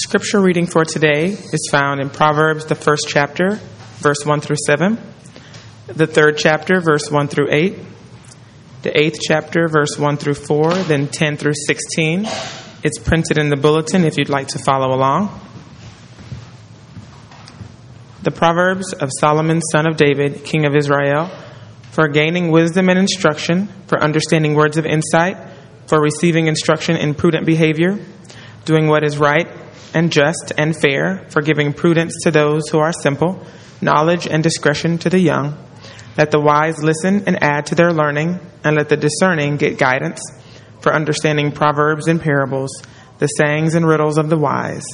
Scripture reading for today is found in Proverbs, the first chapter, verse 1 through 7, the third chapter, verse 1 through 8, the eighth chapter, verse 1 through 4, then 10 through 16. It's printed in the bulletin if you'd like to follow along. The Proverbs of Solomon, son of David, king of Israel, for gaining wisdom and instruction, for understanding words of insight, for receiving instruction in prudent behavior, doing what is right and just and fair, for giving prudence to those who are simple, knowledge and discretion to the young. Let the wise listen and add to their learning, and let the discerning get guidance for understanding proverbs and parables, the sayings and riddles of the wise.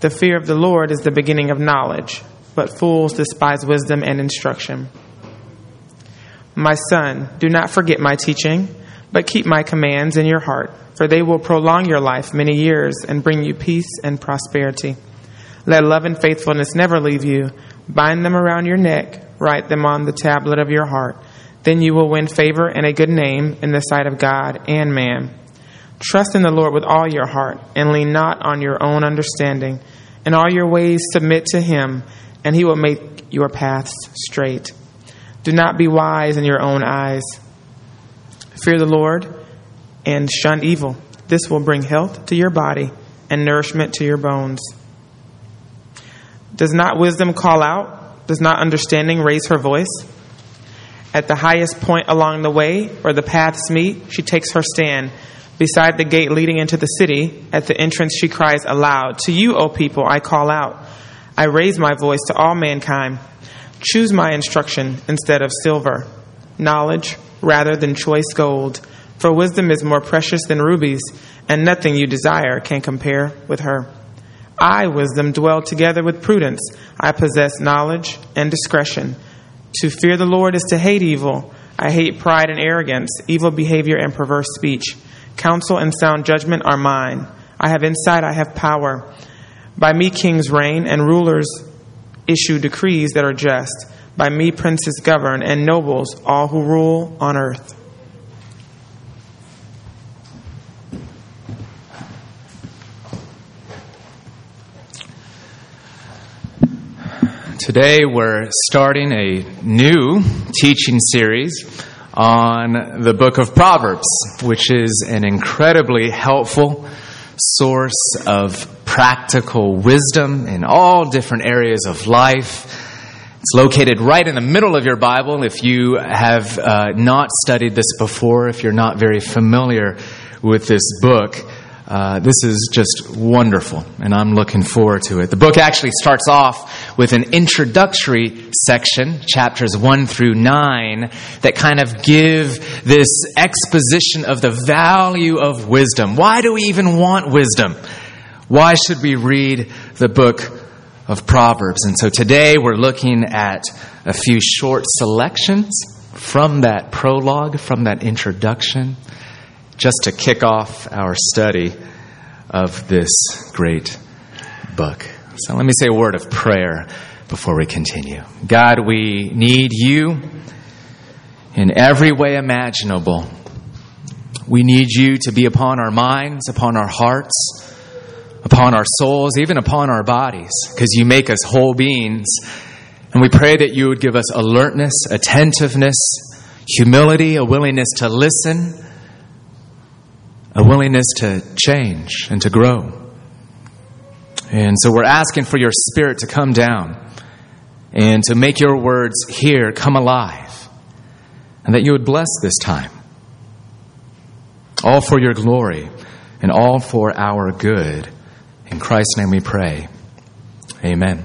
The fear of the Lord is the beginning of knowledge, but fools despise wisdom and instruction. My son, do not forget my teaching, but keep my commands in your heart for they will prolong your life many years and bring you peace and prosperity. Let love and faithfulness never leave you. Bind them around your neck, write them on the tablet of your heart. Then you will win favor and a good name in the sight of God and man. Trust in the Lord with all your heart and lean not on your own understanding. In all your ways submit to him, and he will make your paths straight. Do not be wise in your own eyes. Fear the Lord and shun evil. This will bring health to your body and nourishment to your bones. Does not wisdom call out? Does not understanding raise her voice? At the highest point along the way where the paths meet, she takes her stand. Beside the gate leading into the city, at the entrance she cries aloud, To you, O people, I call out. I raise my voice to all mankind. Choose my instruction instead of silver, knowledge rather than choice gold for wisdom is more precious than rubies, and nothing you desire can compare with her. I, wisdom, dwell together with prudence. I possess knowledge and discretion. To fear the Lord is to hate evil. I hate pride and arrogance, evil behavior and perverse speech. Counsel and sound judgment are mine. I have insight, I have power. By me kings reign, and rulers issue decrees that are just. By me princes govern, and nobles, all who rule on earth. Today we're starting a new teaching series on the book of Proverbs, which is an incredibly helpful source of practical wisdom in all different areas of life. It's located right in the middle of your Bible if you have uh, not studied this before, if you're not very familiar with this book. Uh, this is just wonderful, and I'm looking forward to it. The book actually starts off with an introductory section, chapters 1 through 9, that kind of give this exposition of the value of wisdom. Why do we even want wisdom? Why should we read the book of Proverbs? And so today we're looking at a few short selections from that prologue, from that introduction just to kick off our study of this great book. So let me say a word of prayer before we continue. God, we need you in every way imaginable. We need you to be upon our minds, upon our hearts, upon our souls, even upon our bodies, because you make us whole beings. And we pray that you would give us alertness, attentiveness, humility, a willingness to listen a willingness to change and to grow. And so we're asking for your spirit to come down and to make your words here come alive, and that you would bless this time. All for your glory and all for our good. In Christ's name we pray. Amen.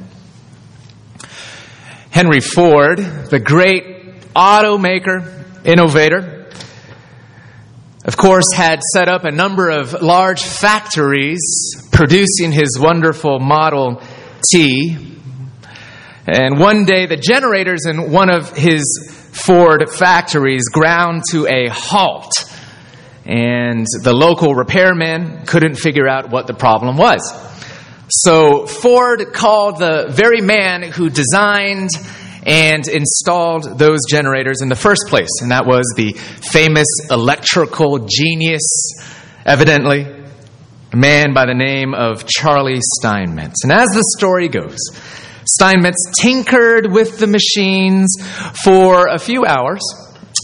Henry Ford, the great automaker, innovator, of course, had set up a number of large factories producing his wonderful Model T. And one day, the generators in one of his Ford factories ground to a halt. And the local repairman couldn't figure out what the problem was. So Ford called the very man who designed and installed those generators in the first place. And that was the famous electrical genius, evidently, a man by the name of Charlie Steinmetz. And as the story goes, Steinmetz tinkered with the machines for a few hours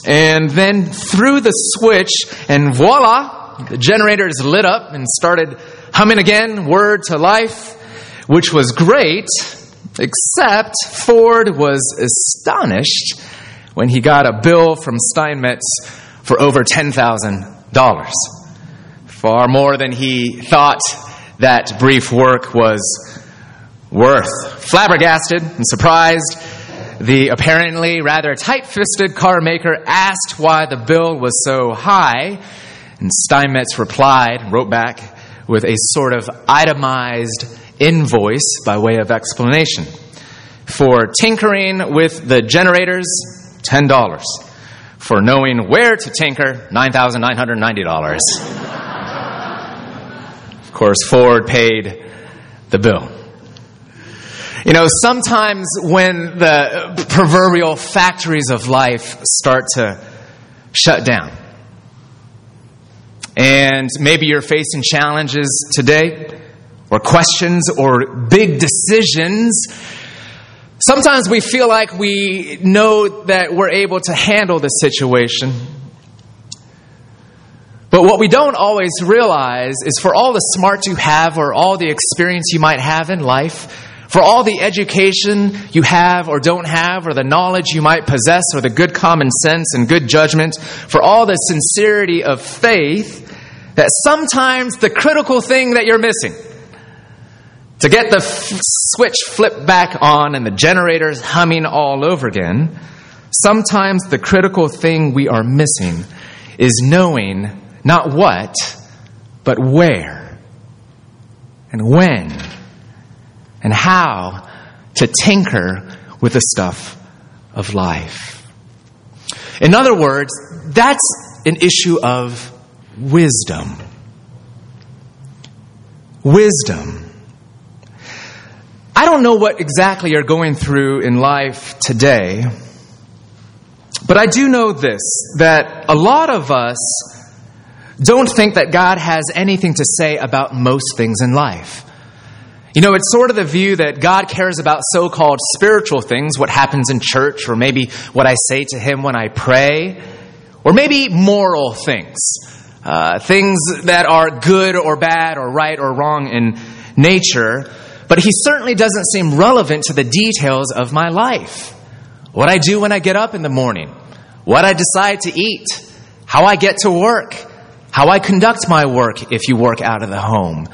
and then threw the switch, and voila, the generators lit up and started humming again, word to life, which was great, except Ford was astonished when he got a bill from Steinmetz for over $10,000. Far more than he thought that brief work was worth. Flabbergasted and surprised, the apparently rather tight fisted car maker asked why the bill was so high, and Steinmetz replied, wrote back with a sort of itemized invoice by way of explanation. For tinkering with the generators, $10. For knowing where to tinker, $9,990. of course, Ford paid the bill. You know, sometimes when the proverbial factories of life start to shut down, and maybe you're facing challenges today, or questions, or big decisions, sometimes we feel like we know that we're able to handle the situation. But what we don't always realize is for all the smarts you have or all the experience you might have in life, for all the education you have or don't have, or the knowledge you might possess, or the good common sense and good judgment, for all the sincerity of faith, that sometimes the critical thing that you're missing, to get the f- switch flipped back on and the generators humming all over again, sometimes the critical thing we are missing is knowing not what, but where and when and how to tinker with the stuff of life. In other words, that's an issue of wisdom. Wisdom. I don't know what exactly you're going through in life today, but I do know this that a lot of us don't think that God has anything to say about most things in life. You know, it's sort of the view that God cares about so called spiritual things, what happens in church, or maybe what I say to Him when I pray, or maybe moral things, uh, things that are good or bad, or right or wrong in nature. But He certainly doesn't seem relevant to the details of my life. What I do when I get up in the morning, what I decide to eat, how I get to work, how I conduct my work if you work out of the home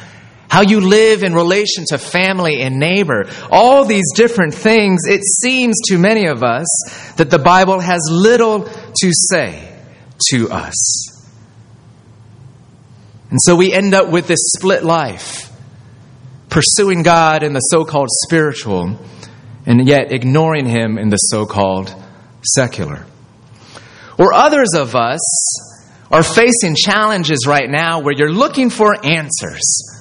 how you live in relation to family and neighbor, all these different things, it seems to many of us that the Bible has little to say to us. And so we end up with this split life, pursuing God in the so called spiritual, and yet ignoring Him in the so called secular. Or others of us are facing challenges right now where you're looking for answers.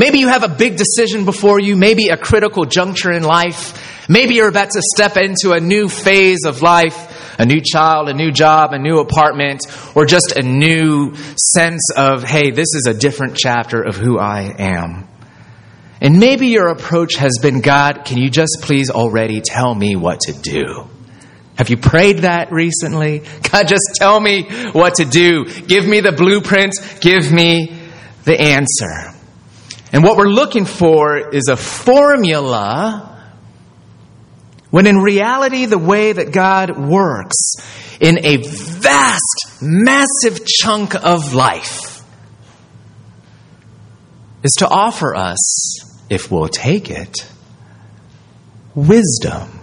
Maybe you have a big decision before you, maybe a critical juncture in life. Maybe you're about to step into a new phase of life, a new child, a new job, a new apartment, or just a new sense of, hey, this is a different chapter of who I am. And maybe your approach has been, God, can you just please already tell me what to do? Have you prayed that recently? God, just tell me what to do. Give me the blueprint. Give me the answer. And what we're looking for is a formula when in reality, the way that God works in a vast, massive chunk of life is to offer us, if we'll take it, wisdom.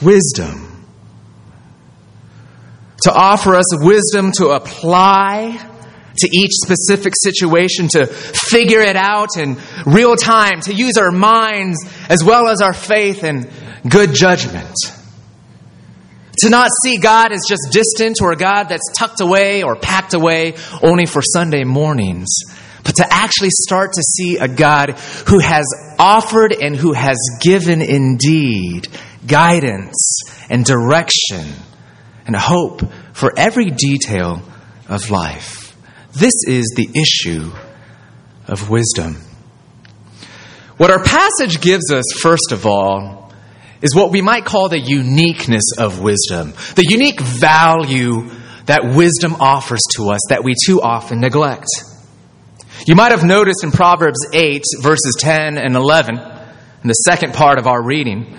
Wisdom. To offer us wisdom to apply to each specific situation, to figure it out in real time, to use our minds as well as our faith and good judgment. To not see God as just distant or a God that's tucked away or packed away only for Sunday mornings, but to actually start to see a God who has offered and who has given indeed guidance and direction and hope for every detail of life. This is the issue of wisdom. What our passage gives us, first of all, is what we might call the uniqueness of wisdom, the unique value that wisdom offers to us that we too often neglect. You might have noticed in Proverbs 8, verses 10 and 11, in the second part of our reading,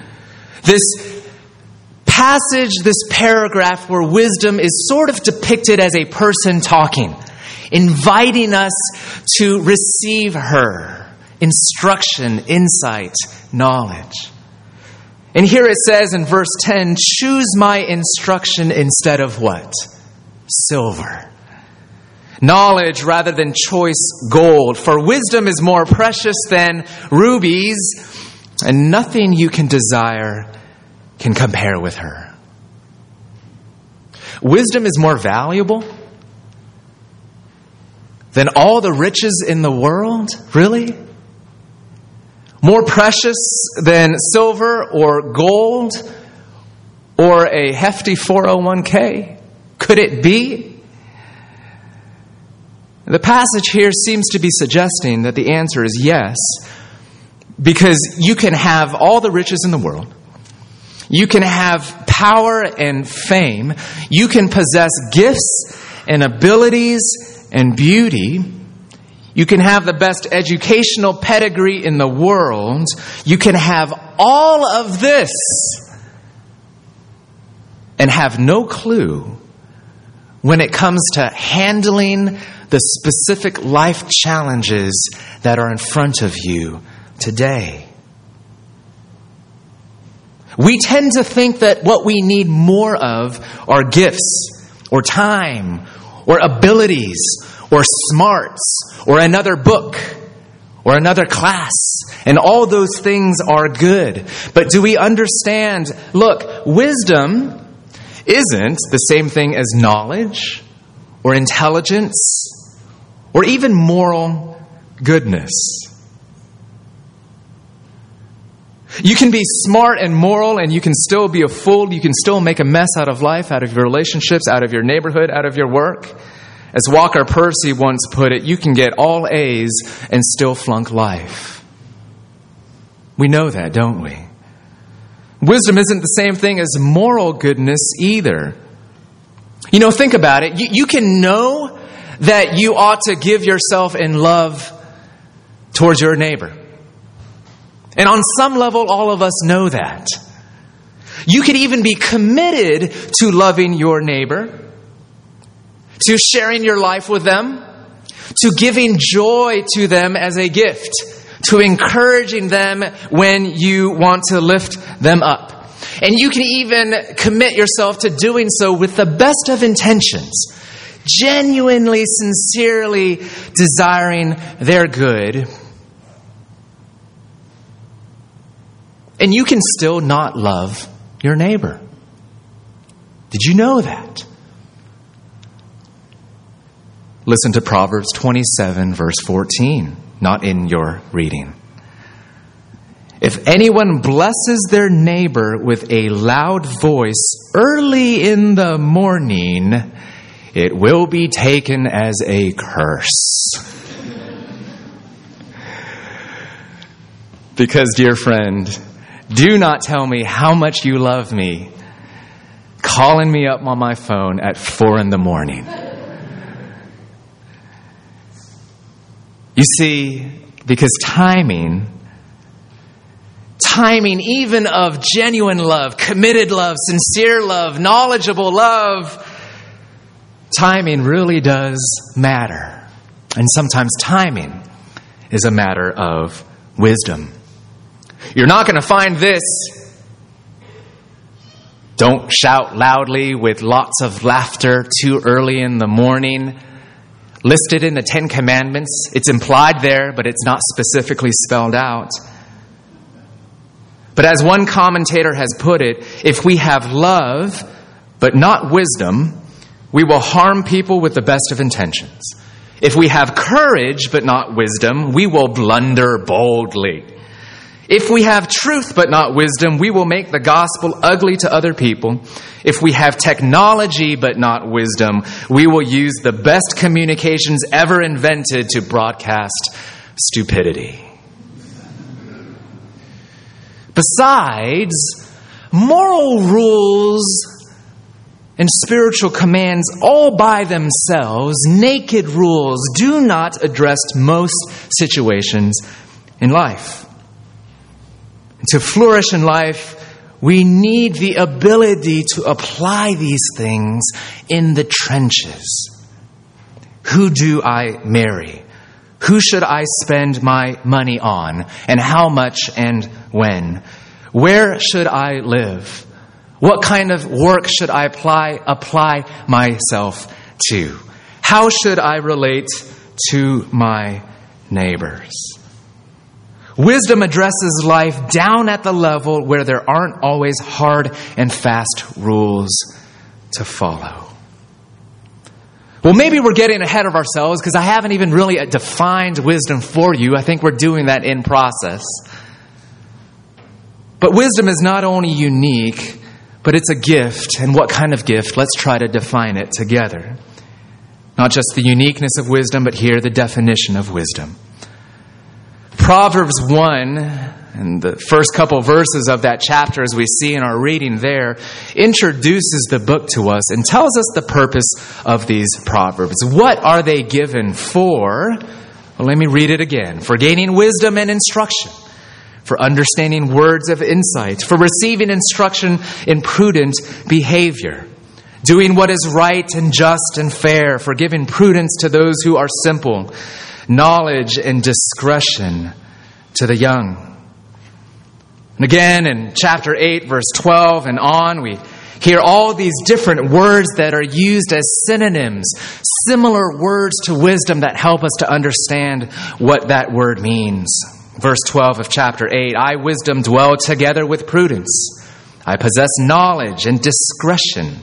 this passage, this paragraph where wisdom is sort of depicted as a person talking, inviting us to receive her instruction, insight, knowledge. And here it says in verse 10 choose my instruction instead of what? Silver. Knowledge rather than choice gold. For wisdom is more precious than rubies, and nothing you can desire can compare with her. Wisdom is more valuable than all the riches in the world? Really? More precious than silver or gold or a hefty 401k? Could it be? The passage here seems to be suggesting that the answer is yes, because you can have all the riches in the world. You can have power and fame. You can possess gifts and abilities and beauty. You can have the best educational pedigree in the world. You can have all of this and have no clue when it comes to handling the specific life challenges that are in front of you today. We tend to think that what we need more of are gifts or time or abilities or smarts or another book or another class. And all those things are good. But do we understand? Look, wisdom isn't the same thing as knowledge or intelligence or even moral goodness. You can be smart and moral, and you can still be a fool. You can still make a mess out of life, out of your relationships, out of your neighborhood, out of your work. As Walker Percy once put it, you can get all A's and still flunk life. We know that, don't we? Wisdom isn't the same thing as moral goodness either. You know, think about it. You, you can know that you ought to give yourself in love towards your neighbor. And on some level, all of us know that. You could even be committed to loving your neighbor to sharing your life with them, to giving joy to them as a gift, to encouraging them when you want to lift them up. And you can even commit yourself to doing so with the best of intentions, genuinely, sincerely desiring their good. And you can still not love your neighbor. Did you know that? Listen to Proverbs 27, verse 14, not in your reading. If anyone blesses their neighbor with a loud voice early in the morning, it will be taken as a curse. because, dear friend, do not tell me how much you love me calling me up on my phone at four in the morning. You see, because timing, timing even of genuine love, committed love, sincere love, knowledgeable love, timing really does matter. And sometimes timing is a matter of wisdom. You're not going to find this. Don't shout loudly with lots of laughter too early in the morning listed in the Ten Commandments. It's implied there, but it's not specifically spelled out. But as one commentator has put it, if we have love but not wisdom, we will harm people with the best of intentions. If we have courage but not wisdom, we will blunder boldly. If we have truth but not wisdom, we will make the gospel ugly to other people. If we have technology but not wisdom, we will use the best communications ever invented to broadcast stupidity. Besides, moral rules and spiritual commands all by themselves, naked rules, do not address most situations in life. To flourish in life, we need the ability to apply these things in the trenches. Who do I marry? Who should I spend my money on? And how much and when? Where should I live? What kind of work should I apply, apply myself to? How should I relate to my neighbors? Wisdom addresses life down at the level where there aren't always hard and fast rules to follow. Well, maybe we're getting ahead of ourselves because I haven't even really defined wisdom for you. I think we're doing that in process. But wisdom is not only unique, but it's a gift. And what kind of gift? Let's try to define it together. Not just the uniqueness of wisdom, but here the definition of wisdom. Proverbs 1 and the first couple verses of that chapter, as we see in our reading there, introduces the book to us and tells us the purpose of these proverbs. What are they given for? Well, let me read it again. For gaining wisdom and instruction, for understanding words of insight, for receiving instruction in prudent behavior, doing what is right and just and fair, for giving prudence to those who are simple knowledge and discretion to the young. And again, in chapter 8, verse 12 and on, we hear all these different words that are used as synonyms, similar words to wisdom that help us to understand what that word means. Verse 12 of chapter 8 I, wisdom, dwell together with prudence. I possess knowledge and discretion.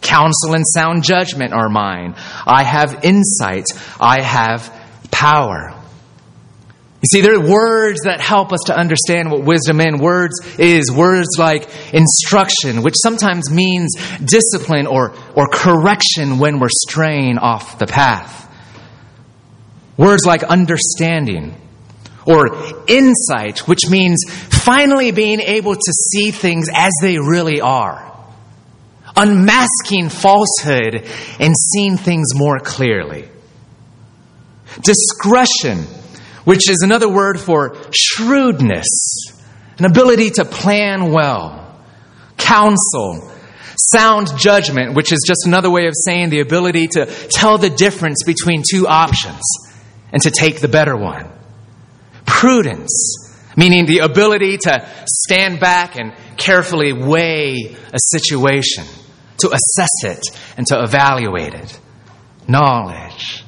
Counsel and sound judgment are mine. I have insight. I have power. You see, there are words that help us to understand what wisdom in words is. Words like instruction, which sometimes means discipline or, or correction when we're straying off the path. Words like understanding or insight, which means finally being able to see things as they really are. Unmasking falsehood and seeing things more clearly. Discretion, which is another word for shrewdness, an ability to plan well. Counsel, sound judgment, which is just another way of saying the ability to tell the difference between two options and to take the better one. Prudence, meaning the ability to stand back and carefully weigh a situation, to assess it and to evaluate it. Knowledge,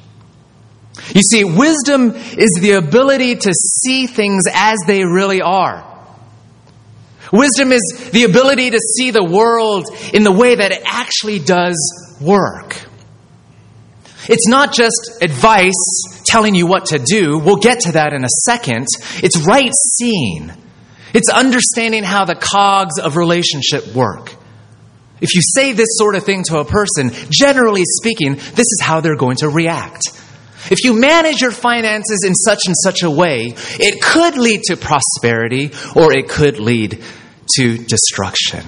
you see, wisdom is the ability to see things as they really are. Wisdom is the ability to see the world in the way that it actually does work. It's not just advice telling you what to do. We'll get to that in a second. It's right seeing. It's understanding how the cogs of relationship work. If you say this sort of thing to a person, generally speaking, this is how they're going to react. If you manage your finances in such and such a way, it could lead to prosperity or it could lead to destruction.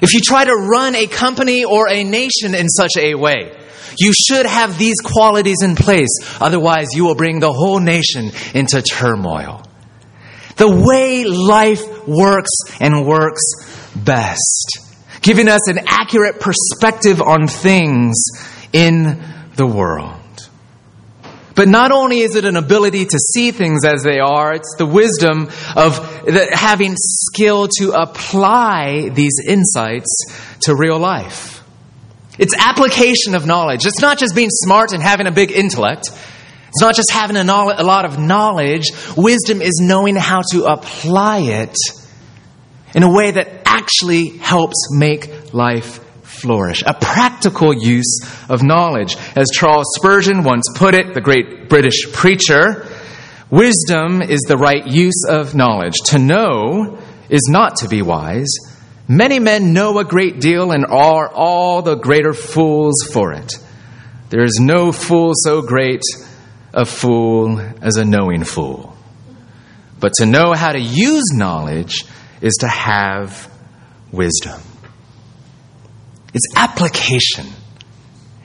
If you try to run a company or a nation in such a way, you should have these qualities in place. Otherwise, you will bring the whole nation into turmoil. The way life works and works best, giving us an accurate perspective on things in the world. But not only is it an ability to see things as they are, it's the wisdom of the, having skill to apply these insights to real life. It's application of knowledge. It's not just being smart and having a big intellect. It's not just having a, a lot of knowledge. Wisdom is knowing how to apply it in a way that actually helps make life flourish. A practical use of knowledge. As Charles Spurgeon once put it, the great British preacher, Wisdom is the right use of knowledge. To know is not to be wise. Many men know a great deal and are all the greater fools for it. There is no fool so great a fool as a knowing fool. But to know how to use knowledge is to have wisdom. It's application.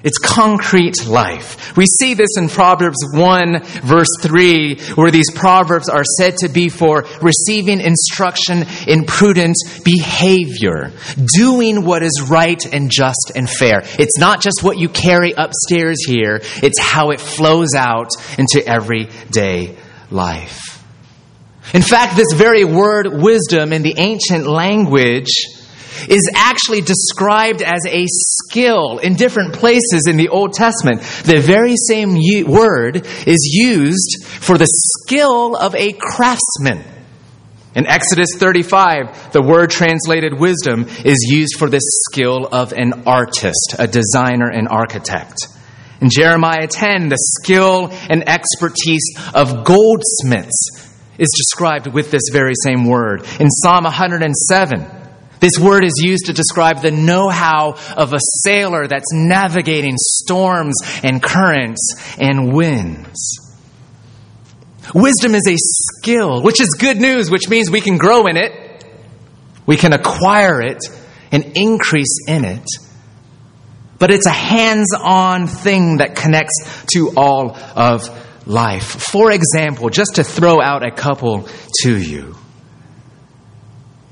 It's concrete life. We see this in Proverbs 1 verse 3 where these proverbs are said to be for receiving instruction in prudent behavior, doing what is right and just and fair. It's not just what you carry upstairs here, it's how it flows out into everyday life. In fact, this very word wisdom in the ancient language is actually described as a skill in different places in the Old Testament. The very same word is used for the skill of a craftsman. In Exodus 35, the word translated wisdom is used for the skill of an artist, a designer, an architect. In Jeremiah 10, the skill and expertise of goldsmiths is described with this very same word. In Psalm 107, this word is used to describe the know how of a sailor that's navigating storms and currents and winds. Wisdom is a skill, which is good news, which means we can grow in it, we can acquire it, and increase in it. But it's a hands on thing that connects to all of life. For example, just to throw out a couple to you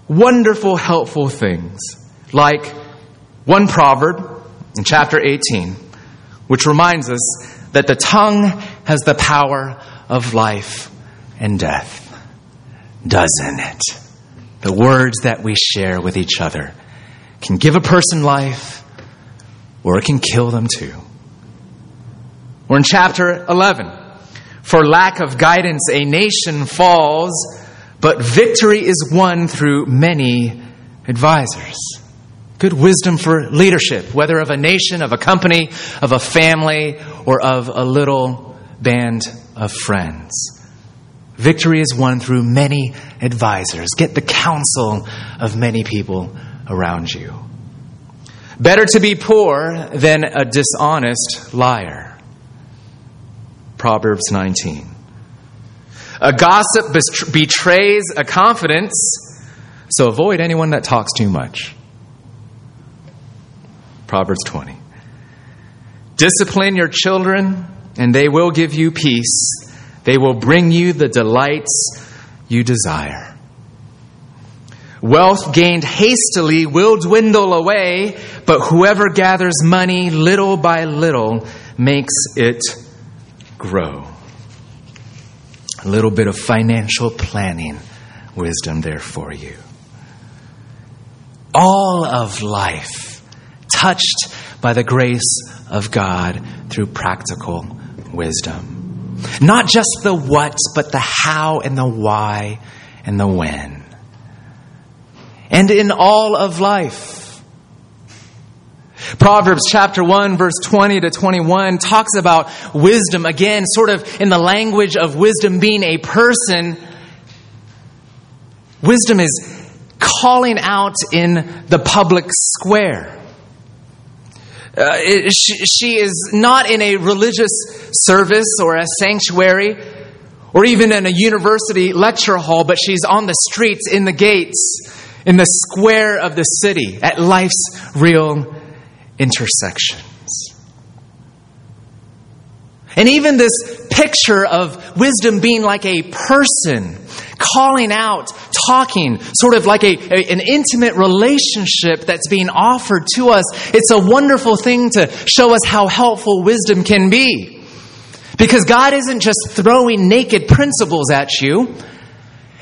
wonderful, helpful things, like one proverb in chapter 18, which reminds us that the tongue has the power of life and death. Doesn't it? The words that we share with each other can give a person life or it can kill them too. Or in chapter 11, for lack of guidance, a nation falls but victory is won through many advisors. Good wisdom for leadership, whether of a nation, of a company, of a family, or of a little band of friends. Victory is won through many advisors. Get the counsel of many people around you. Better to be poor than a dishonest liar. Proverbs 19. A gossip betrays a confidence, so avoid anyone that talks too much. Proverbs 20. Discipline your children, and they will give you peace. They will bring you the delights you desire. Wealth gained hastily will dwindle away, but whoever gathers money little by little makes it grow. A little bit of financial planning wisdom there for you. All of life touched by the grace of God through practical wisdom. Not just the what, but the how and the why and the when. And in all of life, Proverbs chapter 1 verse 20 to 21 talks about wisdom again, sort of in the language of wisdom being a person. Wisdom is calling out in the public square. Uh, it, she, she is not in a religious service or a sanctuary or even in a university lecture hall, but she's on the streets, in the gates, in the square of the city, at life's real intersections. And even this picture of wisdom being like a person, calling out, talking, sort of like a, a, an intimate relationship that's being offered to us, it's a wonderful thing to show us how helpful wisdom can be. Because God isn't just throwing naked principles at you,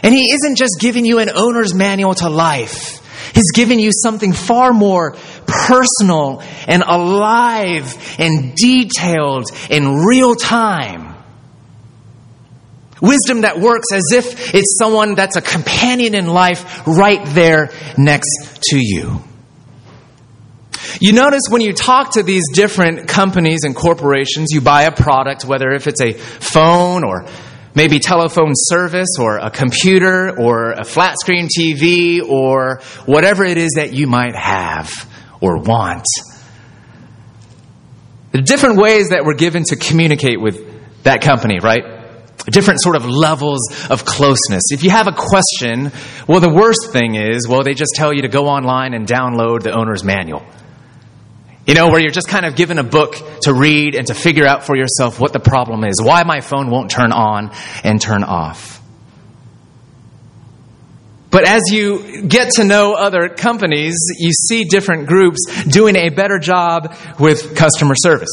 and He isn't just giving you an owner's manual to life. He's giving you something far more personal and alive and detailed in real time. Wisdom that works as if it's someone that's a companion in life right there next to you. You notice when you talk to these different companies and corporations, you buy a product, whether if it's a phone or maybe telephone service or a computer or a flat screen TV or whatever it is that you might have or want. The different ways that we're given to communicate with that company, right? Different sort of levels of closeness. If you have a question, well, the worst thing is, well, they just tell you to go online and download the owner's manual. You know, where you're just kind of given a book to read and to figure out for yourself what the problem is, why my phone won't turn on and turn off. But as you get to know other companies, you see different groups doing a better job with customer service.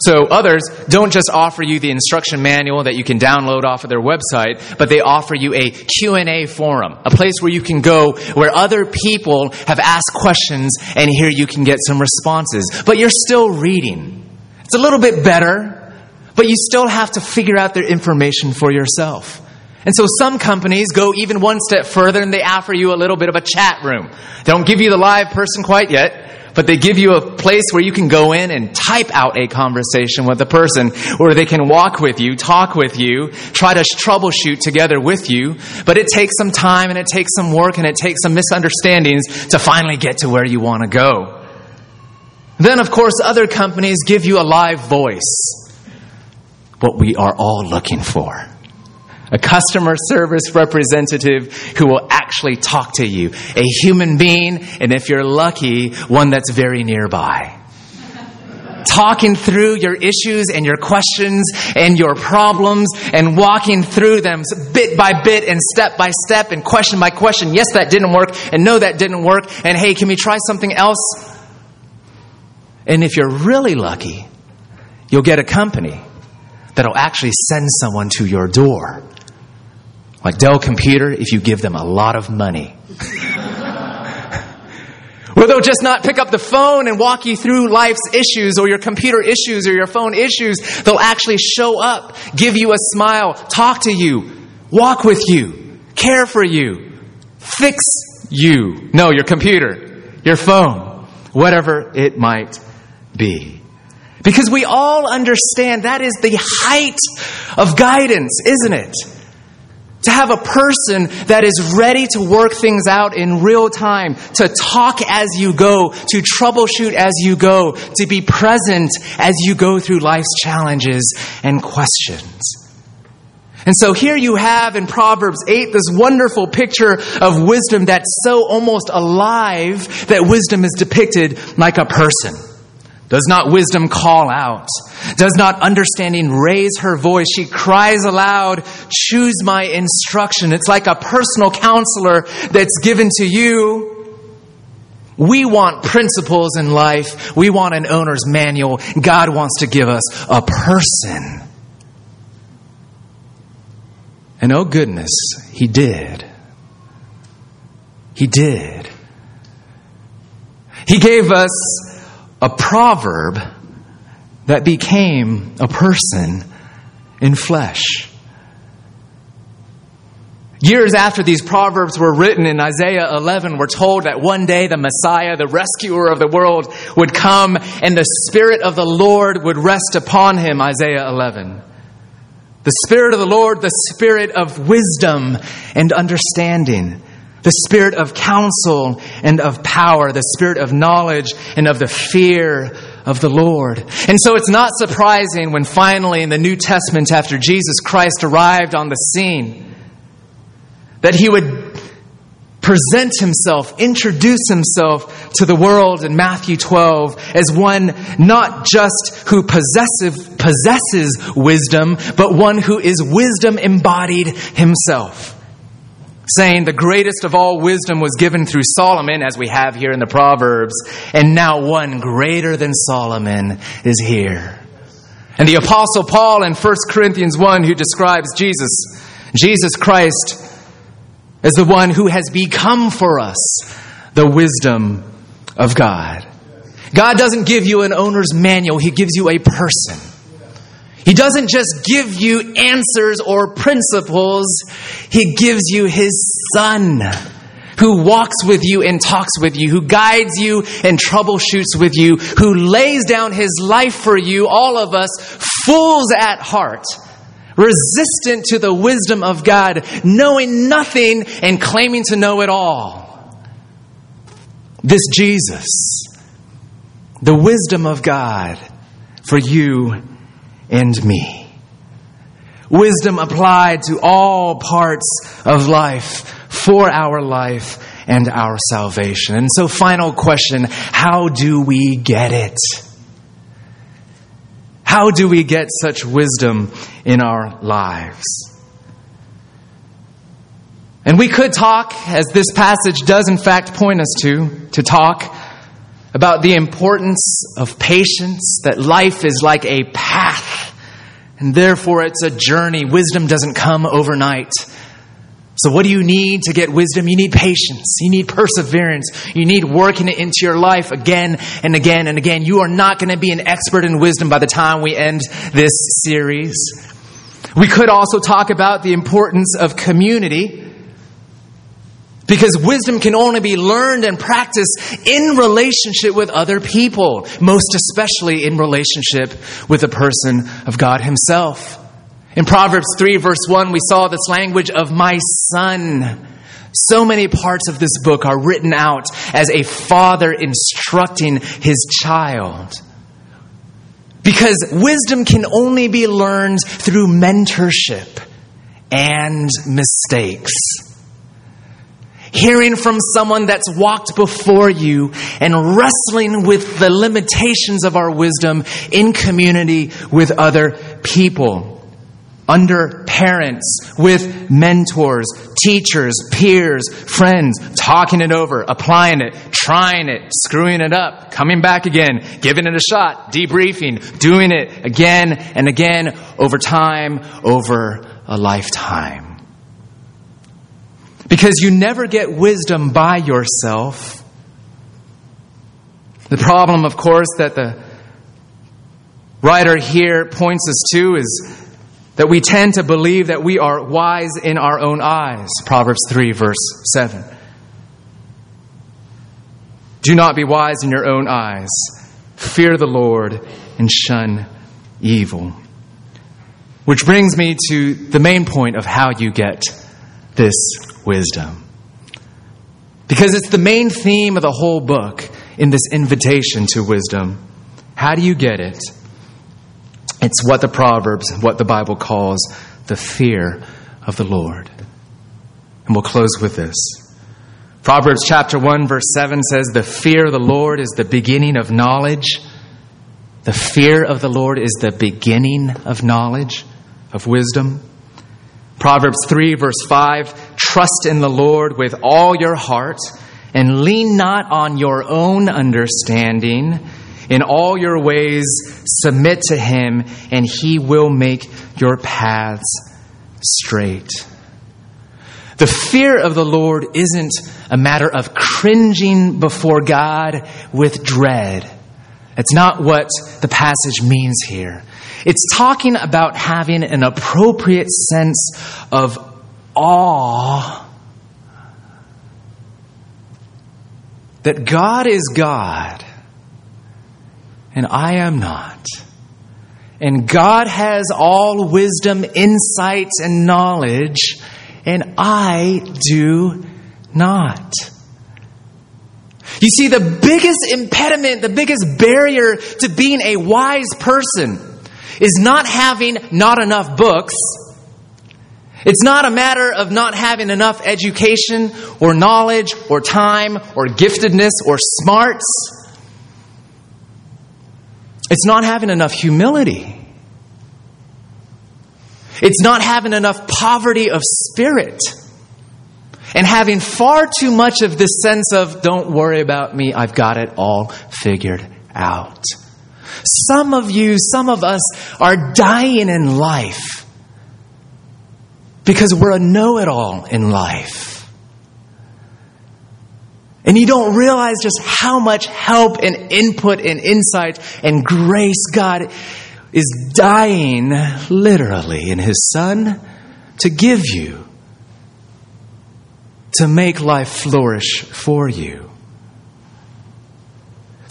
So others don't just offer you the instruction manual that you can download off of their website, but they offer you a Q&A forum, a place where you can go where other people have asked questions and here you can get some responses. But you're still reading. It's a little bit better, but you still have to figure out their information for yourself. And so some companies go even one step further and they offer you a little bit of a chat room. They don't give you the live person quite yet, but they give you a place where you can go in and type out a conversation with a person, or they can walk with you, talk with you, try to troubleshoot together with you. But it takes some time and it takes some work and it takes some misunderstandings to finally get to where you want to go. Then, of course, other companies give you a live voice. What we are all looking for a customer service representative who will actually talk to you, a human being, and if you're lucky, one that's very nearby. Talking through your issues and your questions and your problems and walking through them bit by bit and step by step and question by question. Yes, that didn't work, and no, that didn't work, and hey, can we try something else? And if you're really lucky, you'll get a company that'll actually send someone to your door like Dell Computer, if you give them a lot of money. Where they'll just not pick up the phone and walk you through life's issues or your computer issues or your phone issues. They'll actually show up, give you a smile, talk to you, walk with you, care for you, fix you. No, your computer, your phone, whatever it might be. Because we all understand that is the height of guidance, isn't it? To have a person that is ready to work things out in real time, to talk as you go, to troubleshoot as you go, to be present as you go through life's challenges and questions. And so here you have in Proverbs 8 this wonderful picture of wisdom that's so almost alive that wisdom is depicted like a person. Does not wisdom call out? Does not understanding raise her voice? She cries aloud, choose my instruction. It's like a personal counselor that's given to you. We want principles in life. We want an owner's manual. God wants to give us a person. And oh goodness, He did. He did. He gave us a proverb that became a person in flesh. Years after these proverbs were written in Isaiah 11, we're told that one day the Messiah, the rescuer of the world, would come and the Spirit of the Lord would rest upon him. Isaiah 11. The Spirit of the Lord, the Spirit of wisdom and understanding the spirit of counsel and of power, the spirit of knowledge and of the fear of the Lord. And so it's not surprising when finally in the New Testament, after Jesus Christ arrived on the scene, that he would present himself, introduce himself to the world in Matthew 12 as one not just who possesses, possesses wisdom, but one who is wisdom embodied himself saying the greatest of all wisdom was given through Solomon, as we have here in the Proverbs, and now one greater than Solomon is here. And the Apostle Paul in 1 Corinthians 1, who describes Jesus, Jesus Christ, as the one who has become for us the wisdom of God. God doesn't give you an owner's manual, He gives you a person. He doesn't just give you answers or principles, He gives you His Son who walks with you and talks with you, who guides you and troubleshoots with you, who lays down His life for you, all of us, fools at heart. resistant to the wisdom of God, knowing nothing and claiming to know it all. This Jesus, the wisdom of God for you and me. Wisdom applied to all parts of life, for our life and our salvation. And so, final question how do we get it? How do we get such wisdom in our lives? And we could talk, as this passage does in fact point us to, to talk about the importance of patience, that life is like a path, and therefore it's a journey. Wisdom doesn't come overnight. So, what do you need to get wisdom? You need patience. You need perseverance. You need working it into your life again and again and again. You are not going to be an expert in wisdom by the time we end this series. We could also talk about the importance of community. Because wisdom can only be learned and practiced in relationship with other people, most especially in relationship with the person of God Himself. In Proverbs 3, verse 1, we saw this language of my son. So many parts of this book are written out as a father instructing his child. Because wisdom can only be learned through mentorship and mistakes. Hearing from someone that's walked before you and wrestling with the limitations of our wisdom in community with other people under parents, with mentors, teachers, peers, friends, talking it over, applying it, trying it, screwing it up, coming back again, giving it a shot, debriefing, doing it again and again over time, over a lifetime. Because you never get wisdom by yourself. The problem, of course, that the writer here points us to is that we tend to believe that we are wise in our own eyes. Proverbs 3, verse 7. Do not be wise in your own eyes. Fear the Lord and shun evil. Which brings me to the main point of how you get this wisdom. Because it's the main theme of the whole book in this invitation to wisdom. How do you get it? It's what the Proverbs, what the Bible calls the fear of the Lord. And we'll close with this. Proverbs chapter 1 verse 7 says, The fear of the Lord is the beginning of knowledge. The fear of the Lord is the beginning of knowledge, of wisdom. Proverbs 3 verse 5, Trust in the Lord with all your heart and lean not on your own understanding. In all your ways, submit to him, and he will make your paths straight. The fear of the Lord isn't a matter of cringing before God with dread. It's not what the passage means here. It's talking about having an appropriate sense of awe that God is God and I am not. And God has all wisdom, insights, and knowledge, and I do not. You see, the biggest impediment, the biggest barrier to being a wise person is not having not enough books. It's not a matter of not having enough education or knowledge or time or giftedness or smarts. It's not having enough humility. It's not having enough poverty of spirit. And having far too much of this sense of, don't worry about me, I've got it all figured out. Some of you, some of us are dying in life because we're a know it all in life. And you don't realize just how much help and input and insight and grace God is dying literally in His Son to give you, to make life flourish for you.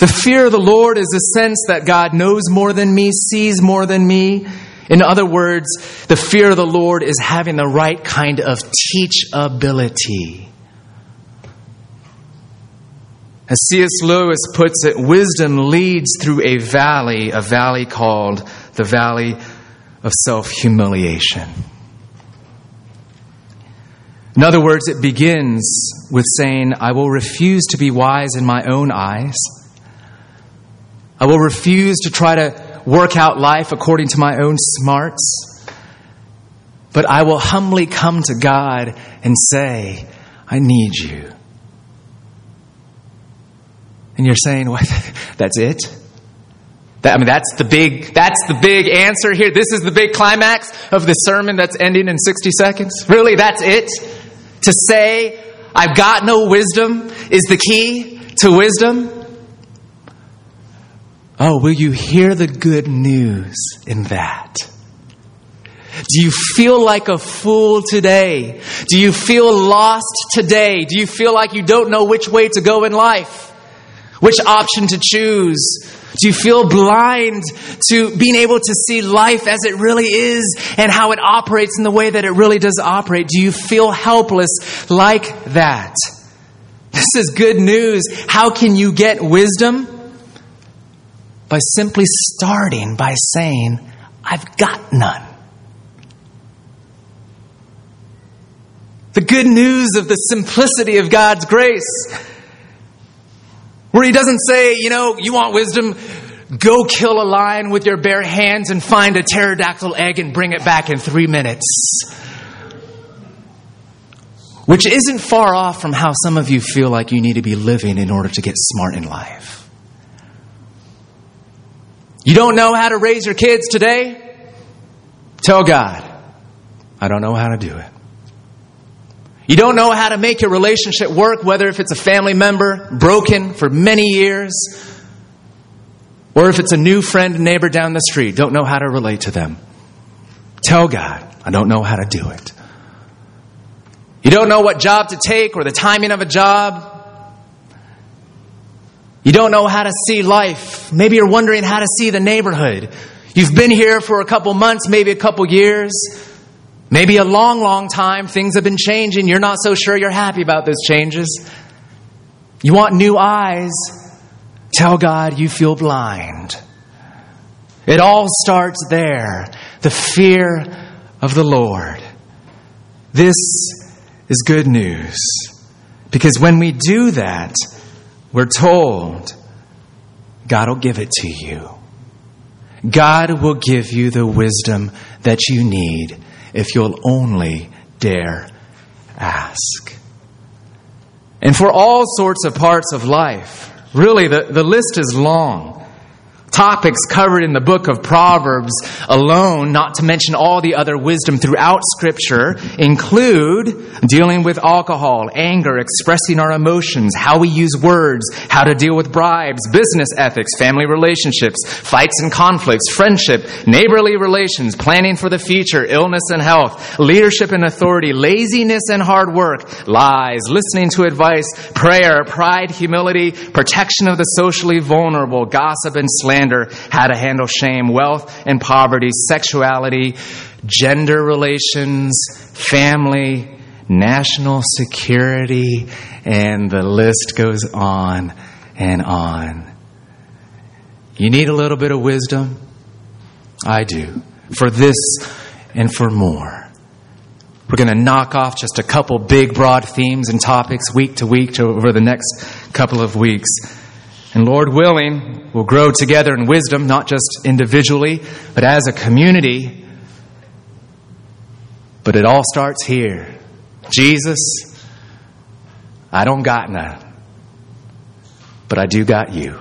The fear of the Lord is a sense that God knows more than me, sees more than me, In other words, the fear of the Lord is having the right kind of teachability. As C.S. Lewis puts it, wisdom leads through a valley, a valley called the valley of self humiliation. In other words, it begins with saying, I will refuse to be wise in my own eyes. I will refuse to try to work out life according to my own smarts. But I will humbly come to God and say, I need you. And you're saying, what? That's it? That, I mean, that's the big, that's the big answer here. This is the big climax of the sermon that's ending in 60 seconds. Really, that's it? To say, I've got no wisdom is the key to wisdom? Oh, will you hear the good news in that? Do you feel like a fool today? Do you feel lost today? Do you feel like you don't know which way to go in life? Which option to choose? Do you feel blind to being able to see life as it really is and how it operates in the way that it really does operate? Do you feel helpless like that? This is good news. How can you get wisdom? By simply starting by saying, I've got none. The good news of the simplicity of God's grace where he doesn't say, you know, you want wisdom? Go kill a lion with your bare hands and find a pterodactyl egg and bring it back in three minutes. Which isn't far off from how some of you feel like you need to be living in order to get smart in life. You don't know how to raise your kids today? Tell God, I don't know how to do it. You don't know how to make your relationship work, whether if it's a family member broken for many years, or if it's a new friend, neighbor down the street, don't know how to relate to them. Tell God, I don't know how to do it. You don't know what job to take or the timing of a job. You don't know how to see life. Maybe you're wondering how to see the neighborhood. You've been here for a couple months, maybe a couple years. Maybe a long, long time, things have been changing. You're not so sure you're happy about those changes. You want new eyes. Tell God you feel blind. It all starts there the fear of the Lord. This is good news. Because when we do that, we're told God will give it to you. God will give you the wisdom that you need if you'll only dare ask. And for all sorts of parts of life, really, the, the list is long topics covered in the book of Proverbs alone, not to mention all the other wisdom throughout Scripture, include dealing with alcohol, anger, expressing our emotions, how we use words, how to deal with bribes, business ethics, family relationships, fights and conflicts, friendship, neighborly relations, planning for the future, illness and health, leadership and authority, laziness and hard work, lies, listening to advice, prayer, pride, humility, protection of the socially vulnerable, gossip and slander slander, how to handle shame, wealth and poverty, sexuality, gender relations, family, national security, and the list goes on and on. You need a little bit of wisdom? I do. For this and for more. We're going to knock off just a couple big, broad themes and topics week to week to over the next couple of weeks. And Lord willing, we'll grow together in wisdom, not just individually, but as a community. But it all starts here. Jesus, I don't got none, but I do got you.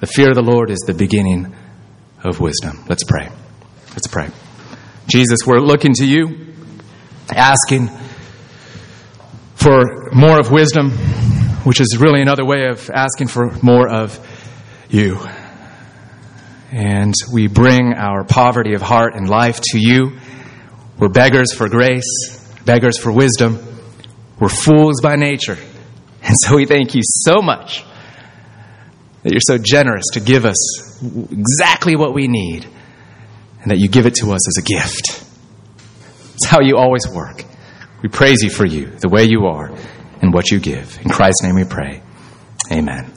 The fear of the Lord is the beginning of wisdom. Let's pray. Let's pray. Jesus, we're looking to you, asking for more of wisdom which is really another way of asking for more of you. And we bring our poverty of heart and life to you. We're beggars for grace, beggars for wisdom. We're fools by nature. And so we thank you so much that you're so generous to give us exactly what we need and that you give it to us as a gift. It's how you always work. We praise you for you, the way you are and what you give. In Christ's name we pray. Amen.